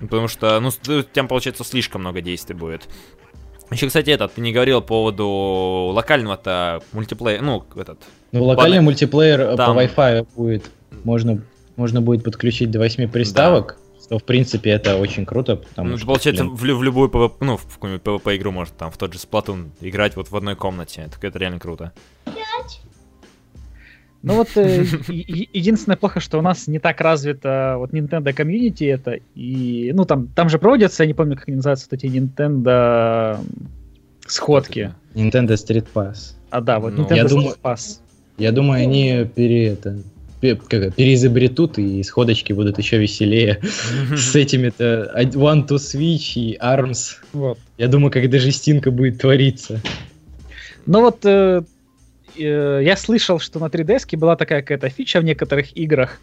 Потому что, ну, там, получается, слишком много действий будет. Еще, кстати, этот, ты не говорил по поводу локального-то мультиплеера, ну, этот... Ну, локальный по... мультиплеер э, там... по Wi-Fi будет, можно, можно будет подключить до 8 приставок, да. что, в принципе, это очень круто, потому ну, что... Получается, в, в любую PvP, ну, в какую-нибудь PvP-игру может там в тот же Splatoon играть вот в одной комнате, это, это реально круто. Ну вот э, единственное плохо, что у нас не так развито вот Nintendo комьюнити это, и ну там, там же проводятся, я не помню, как они называются, вот эти Nintendo сходки. Nintendo Street Pass. А да, вот ну, Nintendo я Street думаю, Pass. Я думаю, они пере, это, как, переизобретут, и сходочки будут еще веселее с этими-то One to Switch и ARMS. Вот. Я думаю, когда жестинка будет твориться. Ну вот э, Э, я слышал, что на 3DS была такая какая-то фича в некоторых играх.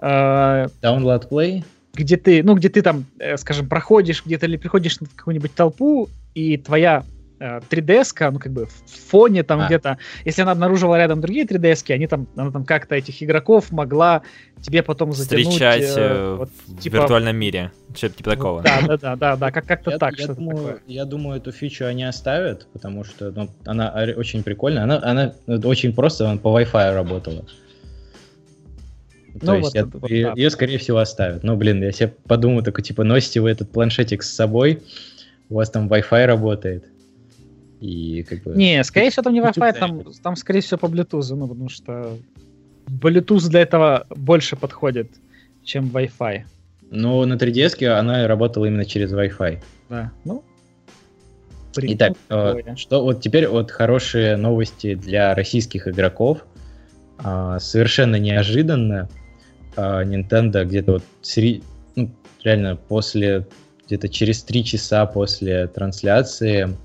Э, Download Play? Где ты, ну, где ты там, э, скажем, проходишь где-то или приходишь в какую-нибудь толпу, и твоя 3DS, ну, как бы в фоне там а. где-то, если она обнаруживала рядом другие 3DS, они там, она там как-то этих игроков могла тебе потом затянуть. Встречать э, вот, в типа, виртуальном мире, что-то типа такого. Да, да, да, да, да, как- как-то я, так. Я думаю, такое. я думаю, эту фичу они оставят, потому что ну, она очень прикольная. Она, она очень просто, она по Wi-Fi работала. То ну, есть вот, это, вот, ее, да. ее, скорее всего, оставят. Ну, блин, я себе подумаю, такой, типа, носите вы этот планшетик с собой, у вас там Wi-Fi работает. И как бы... Не, скорее всего, там не Wi-Fi, там, там, скорее всего, по Bluetooth, ну, потому что Bluetooth для этого больше подходит, чем Wi-Fi. Ну, на 3DS она работала именно через Wi-Fi. Да, ну, Итак, э, что вот теперь вот хорошие новости для российских игроков. А, совершенно неожиданно а, Nintendo где-то вот сери... ну, реально после где-то через три часа после трансляции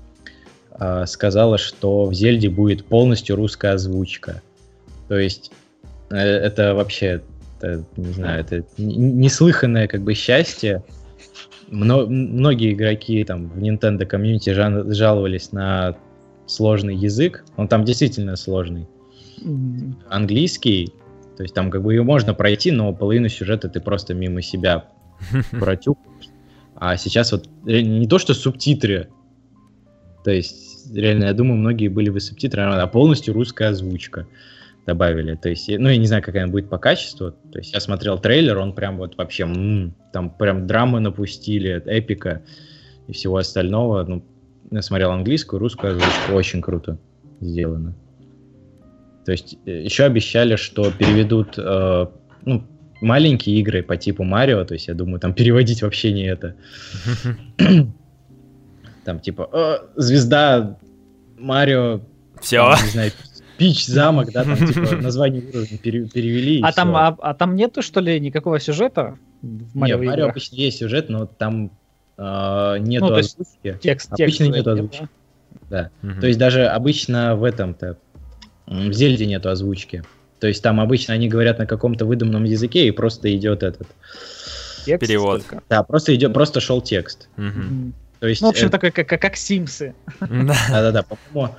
э, сказала, что в Зельде будет полностью русская озвучка. То есть э, это вообще, это, не знаю, это неслыханное как бы счастье. Мно, многие игроки там в Nintendo комьюнити жаловались на сложный язык. Он там действительно сложный. Английский, то есть там как бы ее можно пройти, но половину сюжета ты просто мимо себя протюкаешь. А сейчас вот не то, что субтитры, то есть, реально, я думаю, многие были бы субтитры, а полностью русская озвучка добавили. То есть, ну, я не знаю, какая она будет по качеству. То есть, я смотрел трейлер, он прям вот вообще, м-м, там прям драмы напустили, эпика и всего остального. Ну, я смотрел английскую, русскую озвучку, очень круто сделано. То есть, э, еще обещали, что переведут, э, ну, маленькие игры по типу Марио, то есть, я думаю, там переводить вообще не это. там типа э, звезда Марио, все, там, не знаю, Пич замок, да, там типа название уровня перевели. А там, а, а там нету что ли никакого сюжета? В Марио, Нет, в Марио обычно есть сюжет, но там э, нету ну, озвучки. Текст, обычно текст нету озвучки. Да. да. Угу. То есть даже обычно в этом-то в Зельде нету озвучки. То есть там обычно они говорят на каком-то выдуманном языке и просто идет этот текст перевод. Только. Да, просто идет, просто шел текст. Угу. То есть, ну, в общем, это... такой, как, как, как Симсы. Да-да-да, по-моему,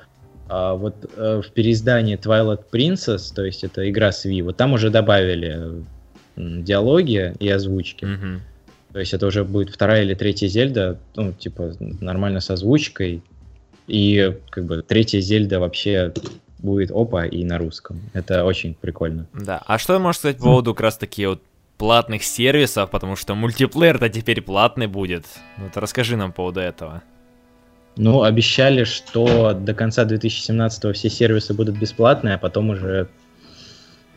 а, вот э, в переиздании Twilight Princess, то есть это игра с Wii, вот там уже добавили диалоги и озвучки. То есть это уже будет вторая или третья Зельда, ну, типа, нормально с озвучкой. И как бы третья Зельда вообще будет опа и на русском. Это очень прикольно. Да. А что можешь сказать по поводу как раз таки вот платных сервисов, потому что мультиплеер-то теперь платный будет. Вот расскажи нам по поводу этого. Ну, обещали, что до конца 2017 все сервисы будут бесплатные, а потом уже,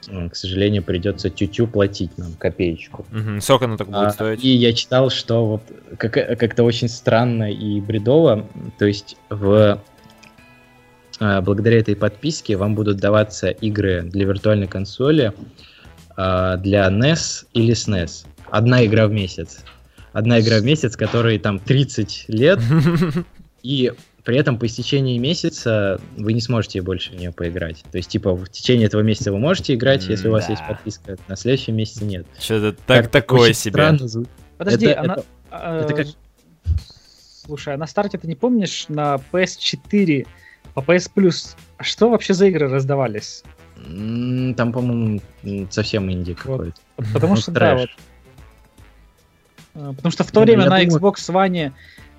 к сожалению, придется тю-тю платить нам копеечку. Угу. Сколько оно так будет а, стоить? И я читал, что вот как- как-то очень странно и бредово, то есть в а, благодаря этой подписке вам будут даваться игры для виртуальной консоли, э, для NES или SNES. Одна игра в месяц. Одна игра в месяц, которой там 30 лет, и при этом по истечении месяца вы не сможете больше в нее поиграть. То есть, типа, в течение этого месяца вы можете играть, если у вас есть подписка, на следующем месяце нет. Что-то так, такое себе. Подожди, это, она... Это, а, это как... Слушай, а на старте ты не помнишь, на PS4 по PS Plus, а что вообще за игры раздавались? Там, по-моему, совсем инди какой-то. Потому что, да, вот. Потому что в то время на Xbox One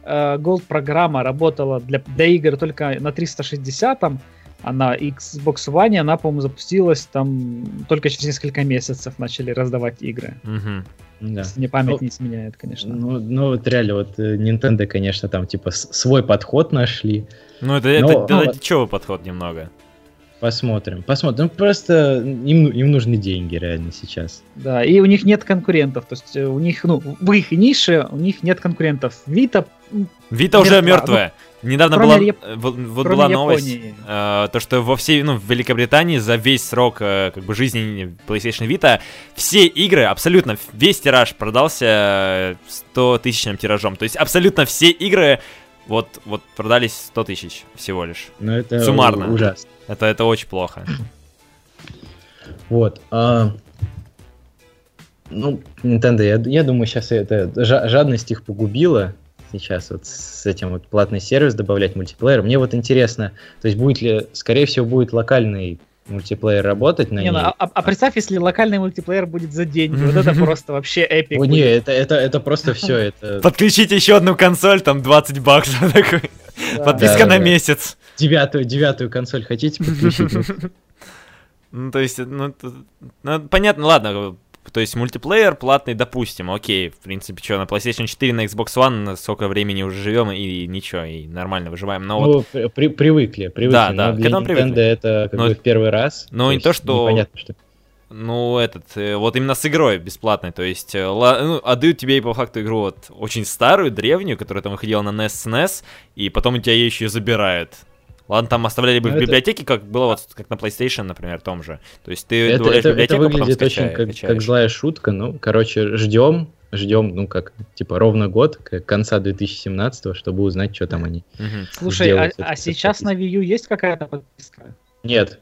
э, Gold программа работала для, для игр только на 360, а на Xbox One она, по-моему, запустилась там только через несколько месяцев начали раздавать игры. Угу. Да. Если мне память ну, не изменяет, конечно. Ну, ну, вот реально, вот э, Nintendo, конечно, там типа свой подход нашли. Ну, это, но, это, ну, это вот, подход немного. Посмотрим, посмотрим. Ну, просто им, им нужны деньги реально сейчас. Да, и у них нет конкурентов. То есть э, у них, ну, в их нише у них нет конкурентов. Вита... Вита уже мертвая. Ну, Недавно была, Яп... вот, вот была новость, э, то что во всей, ну, в Великобритании за весь срок э, как бы жизни PlayStation Vita все игры, абсолютно весь тираж продался 100 тысячным тиражом. То есть абсолютно все игры вот, вот продались 100 тысяч всего лишь. Ну это Суммарно. ужасно. Это, это очень плохо. Вот. А... Ну, Nintendo, я, я думаю, сейчас это жадность их погубила сейчас вот с этим вот платный сервис добавлять мультиплеер. Мне вот интересно, то есть будет ли, скорее всего, будет локальный мультиплеер работать на не, ну, ней. Ну, а, а представь, если локальный мультиплеер будет за деньги. Вот это просто вообще эпик. О, не, это, это, это просто все. Это... Подключите еще одну консоль, там 20 баксов. Подписка на месяц. Девятую, девятую консоль хотите подключить? Ну, то есть, ну, ну, понятно, ладно, то есть мультиплеер платный, допустим, окей, в принципе, что, на PlayStation 4, на Xbox One сколько времени уже живем, и ничего, и нормально выживаем, но ну, вот... При, привыкли, привыкли, да, да, для Nintendo привыкли. это как но, бы в первый раз. Ну, не то, что... Непонятно, что... Ну, этот, э, вот именно с игрой бесплатной, то есть, э, ну, отдают тебе по факту игру вот очень старую, древнюю, которая там выходила на NES, SNES, и потом у тебя ее еще забирают. Ладно, там оставляли бы Но в это... библиотеке, как было вот как на PlayStation, например, том же. То есть ты это, это, это выглядит очень как, как злая шутка. Ну, короче, ждем, ждем, ну как, типа ровно год, к конца 2017, чтобы узнать, что там они. Угу. Слушай, а, а сейчас на Wii U есть какая-то подписка? Нет.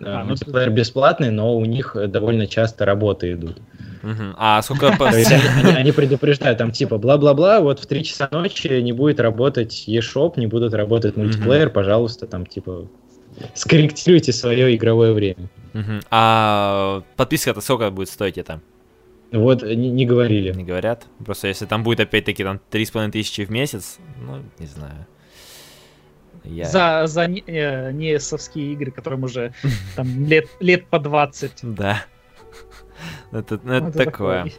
А, ну, мультиплеер ну, бесплатный, но у них довольно часто работы идут. Угу. А сколько... они, они предупреждают, там типа бла-бла-бла, вот в 3 часа ночи не будет работать eShop, не будут работать мультиплеер, угу. пожалуйста, там типа скорректируйте свое игровое время. Угу. А подписка-то сколько будет стоить это? Вот, не, не говорили. Не говорят? Просто если там будет опять-таки там 3,5 тысячи в месяц, ну, не знаю. Я... За, за не, э, не игры, которым уже там лет, лет по 20. Да. Это, это, это такое.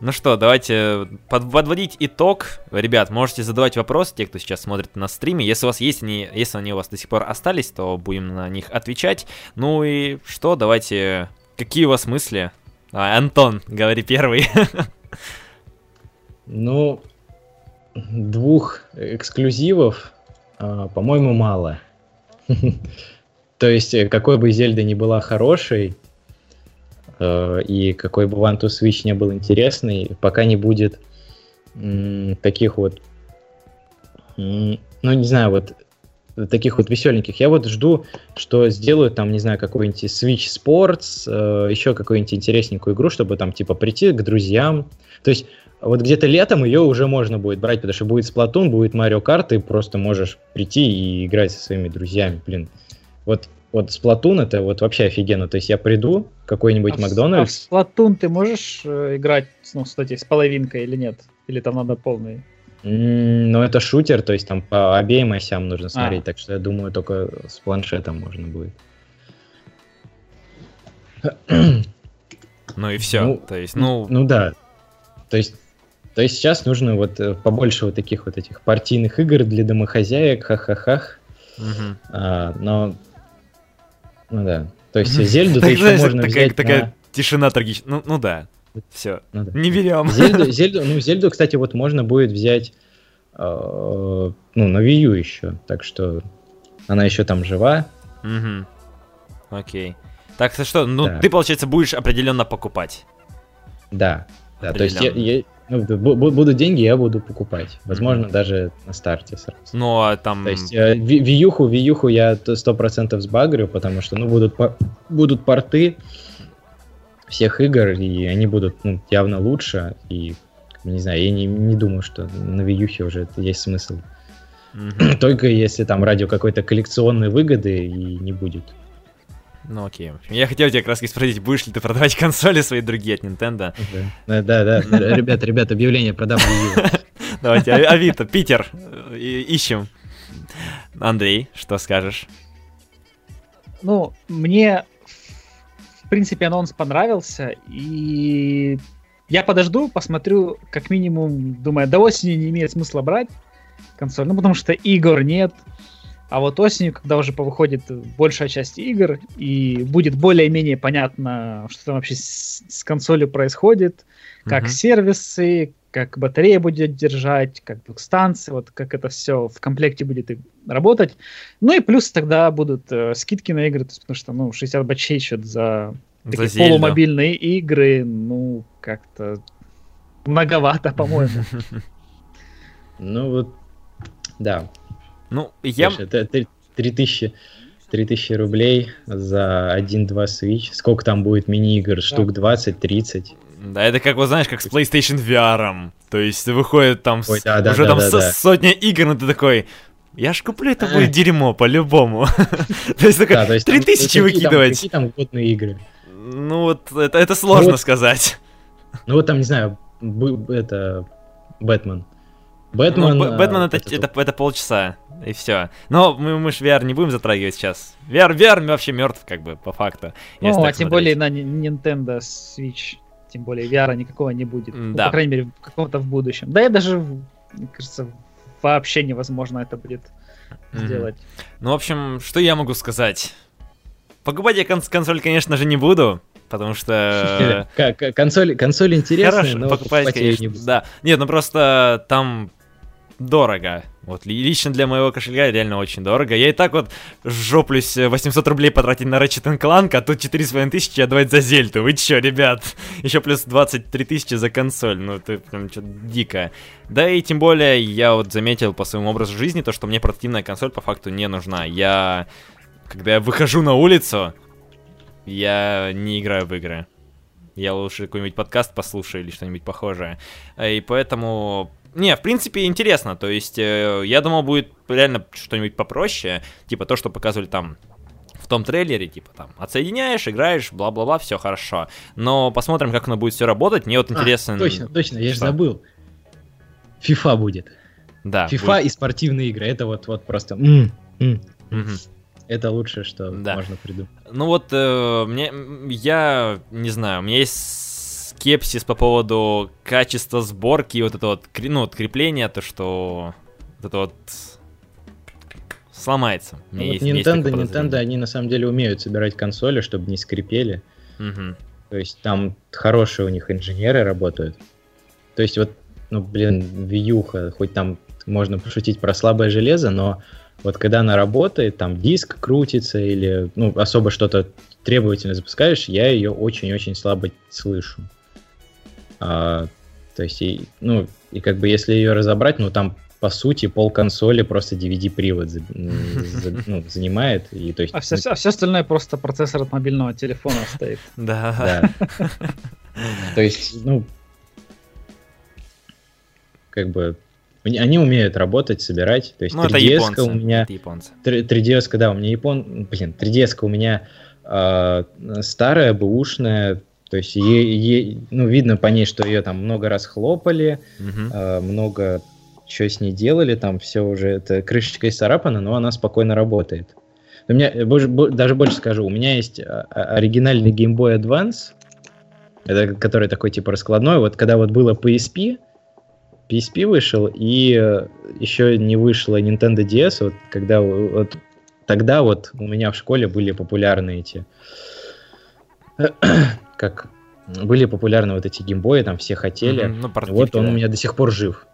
Ну что, давайте под, подводить итог. Ребят, можете задавать вопросы, те, кто сейчас смотрит на стриме. Если у вас есть они, если они у вас до сих пор остались, то будем на них отвечать. Ну и что, давайте. Какие у вас мысли? А, Антон, говори первый. Ну, двух эксклюзивов, по-моему, мало. То есть, э, какой бы Зельда ни была хорошей, Э, и какой бы One to Switch не был интересный, пока не будет таких вот, ну, не знаю, вот таких вот веселеньких. Я вот жду, что сделают там, не знаю, какой-нибудь Switch Sports, э, еще какую-нибудь интересненькую игру, чтобы там типа прийти к друзьям. То есть вот где-то летом ее уже можно будет брать, потому что будет Splatoon, будет Mario Kart, ты просто можешь прийти и играть со своими друзьями, блин. Вот вот Splatoon это вот вообще офигенно. То есть я приду в какой-нибудь а Макдональдс. А в Splatoon ты можешь э, играть, ну, кстати, с половинкой или нет? Или там надо полный? Ну, это шутер, то есть там по обеим осям нужно смотреть, а. так что я думаю, только с планшетом можно будет. Ну и все. Ну, то есть, ну... Ну да. То есть, то есть сейчас нужно вот э, побольше вот таких вот этих партийных игр для домохозяек, ха-ха-хах. Угу. А, но ну да. То есть Зельду-то еще можно взять Такая тишина трагичная. Ну, ну да. Все. Ну, да. Не берем. Зельду, Зельду, ну, Зельду, кстати, вот можно будет взять э, ну, на Wii U еще. Так что она еще там жива. Угу. Окей. Так что, ну, да. ты, получается, будешь определенно покупать. Да. Да, то есть я, я, ну, будут деньги, я буду покупать. Возможно, mm-hmm. даже на старте сразу. Ну, а там... То есть э, виюху, виюху я сто процентов сбагрю, потому что, ну, будут, будут порты всех игр, и они будут, ну, явно лучше, и, не знаю, я не, не думаю, что на виюхе уже есть смысл Mm-hmm. Только если там ради какой-то коллекционной выгоды и не будет. Ну окей. Я хотел тебя как раз спросить, будешь ли ты продавать консоли свои другие от Nintendo? Да, да, да. Ребят, ребят, объявление продам Давайте, а, Авито, Питер, ищем. Андрей, что скажешь? Ну, мне, принципе, анонс понравился, и я подожду, посмотрю, как минимум, думаю, до осени не имеет смысла брать консоль, ну, потому что игр нет, а вот осенью, когда уже повыходит большая часть игр, и будет более-менее понятно, что там вообще с, с консолью происходит, как uh-huh. сервисы, как батарея будет держать, как станции, вот как это все в комплекте будет работать. Ну и плюс тогда будут э, скидки на игры, то есть, потому что, ну, 60 бачей счет за, такие за полумобильные игры, ну, как-то многовато, по-моему. Ну вот, да. Ну, я... Это 3000 3000 рублей за 1-2 Switch. Сколько там будет мини-игр? Штук 20-30. Да, это как, вот знаешь, как с PlayStation VR. То есть выходит там Ой, да, да, уже да, там да, да. сотня игр, но ты такой, я ж куплю это будет дерьмо по-любому. То есть такой, 3000 выкидывать. Какие там годные игры? Ну вот, это, это сложно ну, сказать. Ну вот там, не знаю, это Бэтмен. Бэтмен, ну, Бэтмен это, это, это, это полчаса, и все. Но мы, мы же VR не будем затрагивать сейчас. VR, VR вообще мертв, как бы, по факту. Ну, а тем смотреть. более на Nintendo Switch тем более VR никакого не будет. Да. Ну, по крайней мере, в каком-то в будущем. Да и даже, мне кажется, вообще невозможно это будет mm-hmm. сделать. Ну, в общем, что я могу сказать? Покупать я конс- консоль, конечно же, не буду, потому что... Консоль, консоль интересная, Хорошо, но покупать, конечно, не буду. Да, нет, ну просто там дорого. Вот лично для моего кошелька реально очень дорого. Я и так вот жоплюсь 800 рублей потратить на Ratchet Clank, а тут 4,5 тысячи отдавать за Зельту. Вы чё, ребят? Еще плюс 23 тысячи за консоль. Ну, это прям что-то дико. Да и тем более я вот заметил по своему образу жизни то, что мне портативная консоль по факту не нужна. Я... Когда я выхожу на улицу, я не играю в игры. Я лучше какой-нибудь подкаст послушаю или что-нибудь похожее. И поэтому не, в принципе, интересно. То есть, э, я думал, будет реально что-нибудь попроще. Типа то, что показывали там в том трейлере, типа там, отсоединяешь, играешь, бла-бла-бла, все хорошо. Но посмотрим, как оно будет все работать. Мне вот интересно... А, точно, точно, я же забыл. FIFA будет. Да. FIFA будет. и спортивные игры. Это вот, вот просто... М -м -м. Это лучшее, что да. можно придумать. Ну вот, э, мне, я не знаю, у меня есть скепсис по поводу качества сборки и вот это вот, ну, вот крепление, то, что вот это вот сломается. Ну, вот есть, Nintendo, есть Nintendo, они на самом деле умеют собирать консоли, чтобы не скрипели. Угу. То есть там хорошие у них инженеры работают. То есть вот, ну, блин, вьюха, хоть там можно пошутить про слабое железо, но вот когда она работает, там диск крутится или, ну, особо что-то требовательно запускаешь, я ее очень-очень слабо слышу. А, то есть, и, ну, и как бы если ее разобрать, ну, там по сути, пол консоли просто DVD-привод за, за, ну, занимает. И, то есть, а, все, ну, а все остальное просто процессор от мобильного телефона стоит. Да. То есть, ну, как бы они умеют работать, собирать. То есть ну, 3DS у меня... 3DS, да, у меня япон... Блин, 3DS у меня э, старая, бэушная, то есть, е, е, ну, видно по ней, что ее там много раз хлопали, угу. э, много что с ней делали, там все уже, это крышечка исцарапана, но она спокойно работает. У меня, больше, даже больше скажу, у меня есть а, а, оригинальный Game Boy Advance, это, который такой типа раскладной. Вот когда вот было PSP, PSP вышел, и э, еще не вышло Nintendo DS, вот когда вот тогда вот у меня в школе были популярны эти как были популярны вот эти геймбои, там все хотели. Mm-hmm, ну, вот он да. у меня до сих пор жив.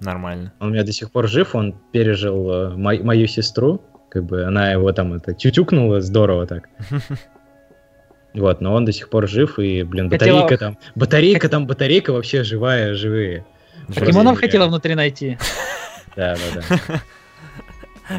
Нормально. Он у меня до сих пор жив, он пережил э, мо- мою сестру, как бы она его там это тютюкнула здорово так. Вот, но он до сих пор жив, и, блин, батарейка хотела... там, батарейка там, батарейка вообще живая, живые. Покемонов хотела внутри найти. Да, да, да.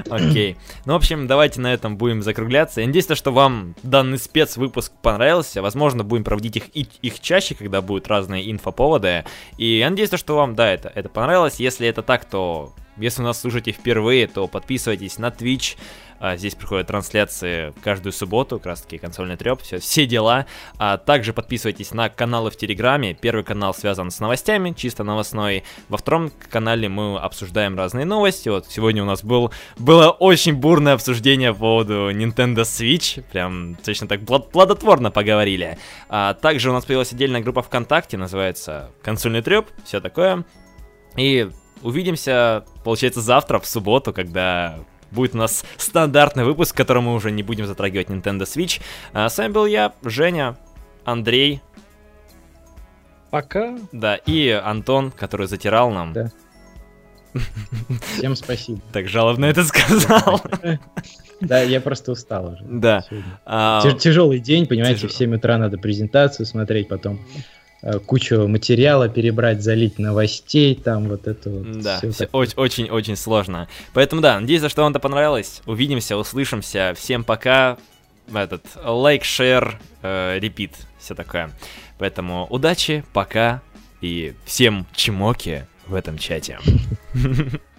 Окей. Ну, в общем, давайте на этом будем закругляться. Я надеюсь, что вам данный спецвыпуск понравился. Возможно, будем проводить их, их чаще, когда будут разные инфоповоды. И я надеюсь, что вам, да, это, это понравилось. Если это так, то если нас слушаете впервые, то подписывайтесь на Twitch, а, здесь приходят трансляции каждую субботу, как раз таки консольный треп, все, все дела. А также подписывайтесь на каналы в Телеграме. Первый канал связан с новостями, чисто новостной. Во втором канале мы обсуждаем разные новости. Вот сегодня у нас был, было очень бурное обсуждение по поводу Nintendo Switch. Прям точно так плодотворно поговорили. А также у нас появилась отдельная группа ВКонтакте, называется «Консольный треп», все такое. И увидимся, получается, завтра, в субботу, когда будет у нас стандартный выпуск, в котором мы уже не будем затрагивать Nintendo Switch. А, с вами был я, Женя, Андрей. Пока. Да, и Антон, который затирал нам. Да. Всем спасибо. Так жалобно это сказал. Да, я просто устал уже. Да. А, тяжелый день, понимаете, в 7 утра надо презентацию смотреть, потом кучу материала перебрать, залить новостей, там вот это вот. Да, очень-очень сложно. Поэтому да, надеюсь, что вам это понравилось. Увидимся, услышимся. Всем пока. Этот лайк, шер, репит, все такое. Поэтому удачи, пока и всем чмоки в этом чате.